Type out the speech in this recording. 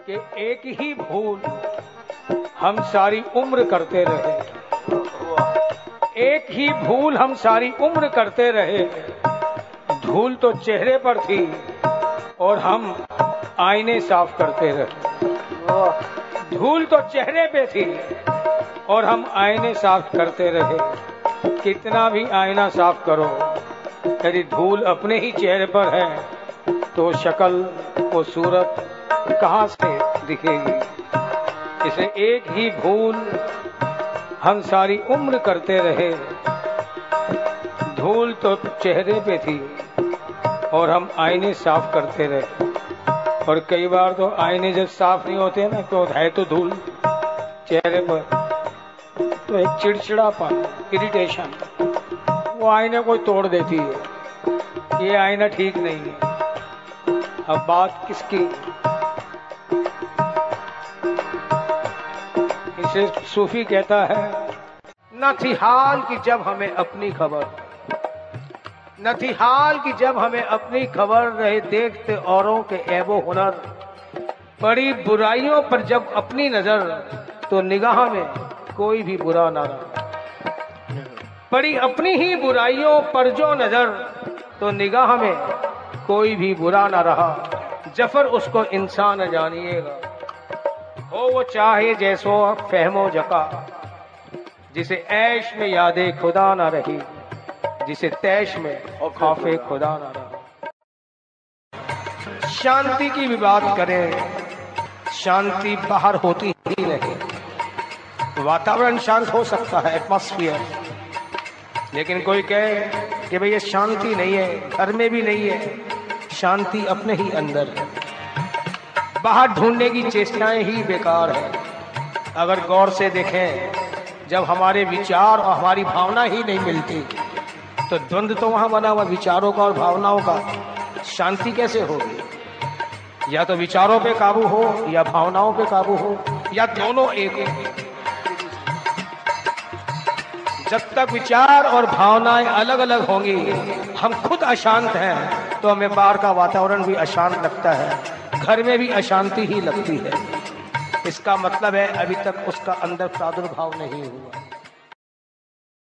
कि एक ही भूल हम सारी उम्र करते रहे। एक ही भूल हम सारी उम्र करते रहे। धूल तो चेहरे पर थी और हम आईने साफ़ करते रहे। धूल तो चेहरे पे थी और हम आईने साफ़ करते रहे। कितना भी आईना साफ़ करो, यदि धूल अपने ही चेहरे पर है तो शक्ल, वो सूरत कहाँ से दिखेगी। इसे एक ही भूल हम सारी उम्र करते रहे। धूल तो चेहरे पे थी और हम आईने साफ़ करते रहे। और कई बार तो आईने जब साफ़ नहीं होते ना तो है तो धूल चेहरे पर। तो एक चिड़चिड़ापन इरिटेशन वो आईने को तोड़ देती है। ये आईना ठीक नहीं है। अब बात किसकी? इसे सूफी कहता है न थी हाल की जब हमें अपनी खबर न थी हाल की जब हमें अपनी खबर रहे देखते औरों के ऐबो हुनर, पड़ी बुराइयों पर जब अपनी नज़र तो निगाह में कोई भी बुरा ना रहा। पड़ी अपनी ही बुराइयों पर जो नज़र तो निगाह में कोई भी बुरा ना रहा। ज़फ़र उसको इंसान जानिएगा। हो वो चाहे जैसो फहमो जका। जिसे ऐश में यादें खुदा ना रही, जिसे तैश में और खाफे खुदा ना रहा। शांति की भी बात करें, शांति बाहर होती ही नहीं। वातावरण शांत हो सकता है एटमॉस्फियर लेकिन कोई कहे कि भाई ये शांति नहीं है, घर में भी नहीं है, शांति अपने ही अंदर है। बाहर ढूँढने की चेष्टाएँ ही बेकार है। अगर गौर से देखें, जब हमारे विचार और हमारी भावना ही नहीं मिलती तो द्वंद्व तो वहाँ बना हुआ विचारों का और भावनाओं का। शांति कैसे होगी? या तो विचारों पे काबू हो, या भावनाओं पे काबू हो, या दोनों एक हो। जब तक विचार और भावनाएँ अलग अलग होंगी, हम खुद अशांत हैं तो हमें बाहर का वातावरण भी अशांत लगता है। घर में भी अशांति ही लगती है। इसका मतलब है अभी तक उसका अंदर प्रादुर्भाव नहीं हुआ।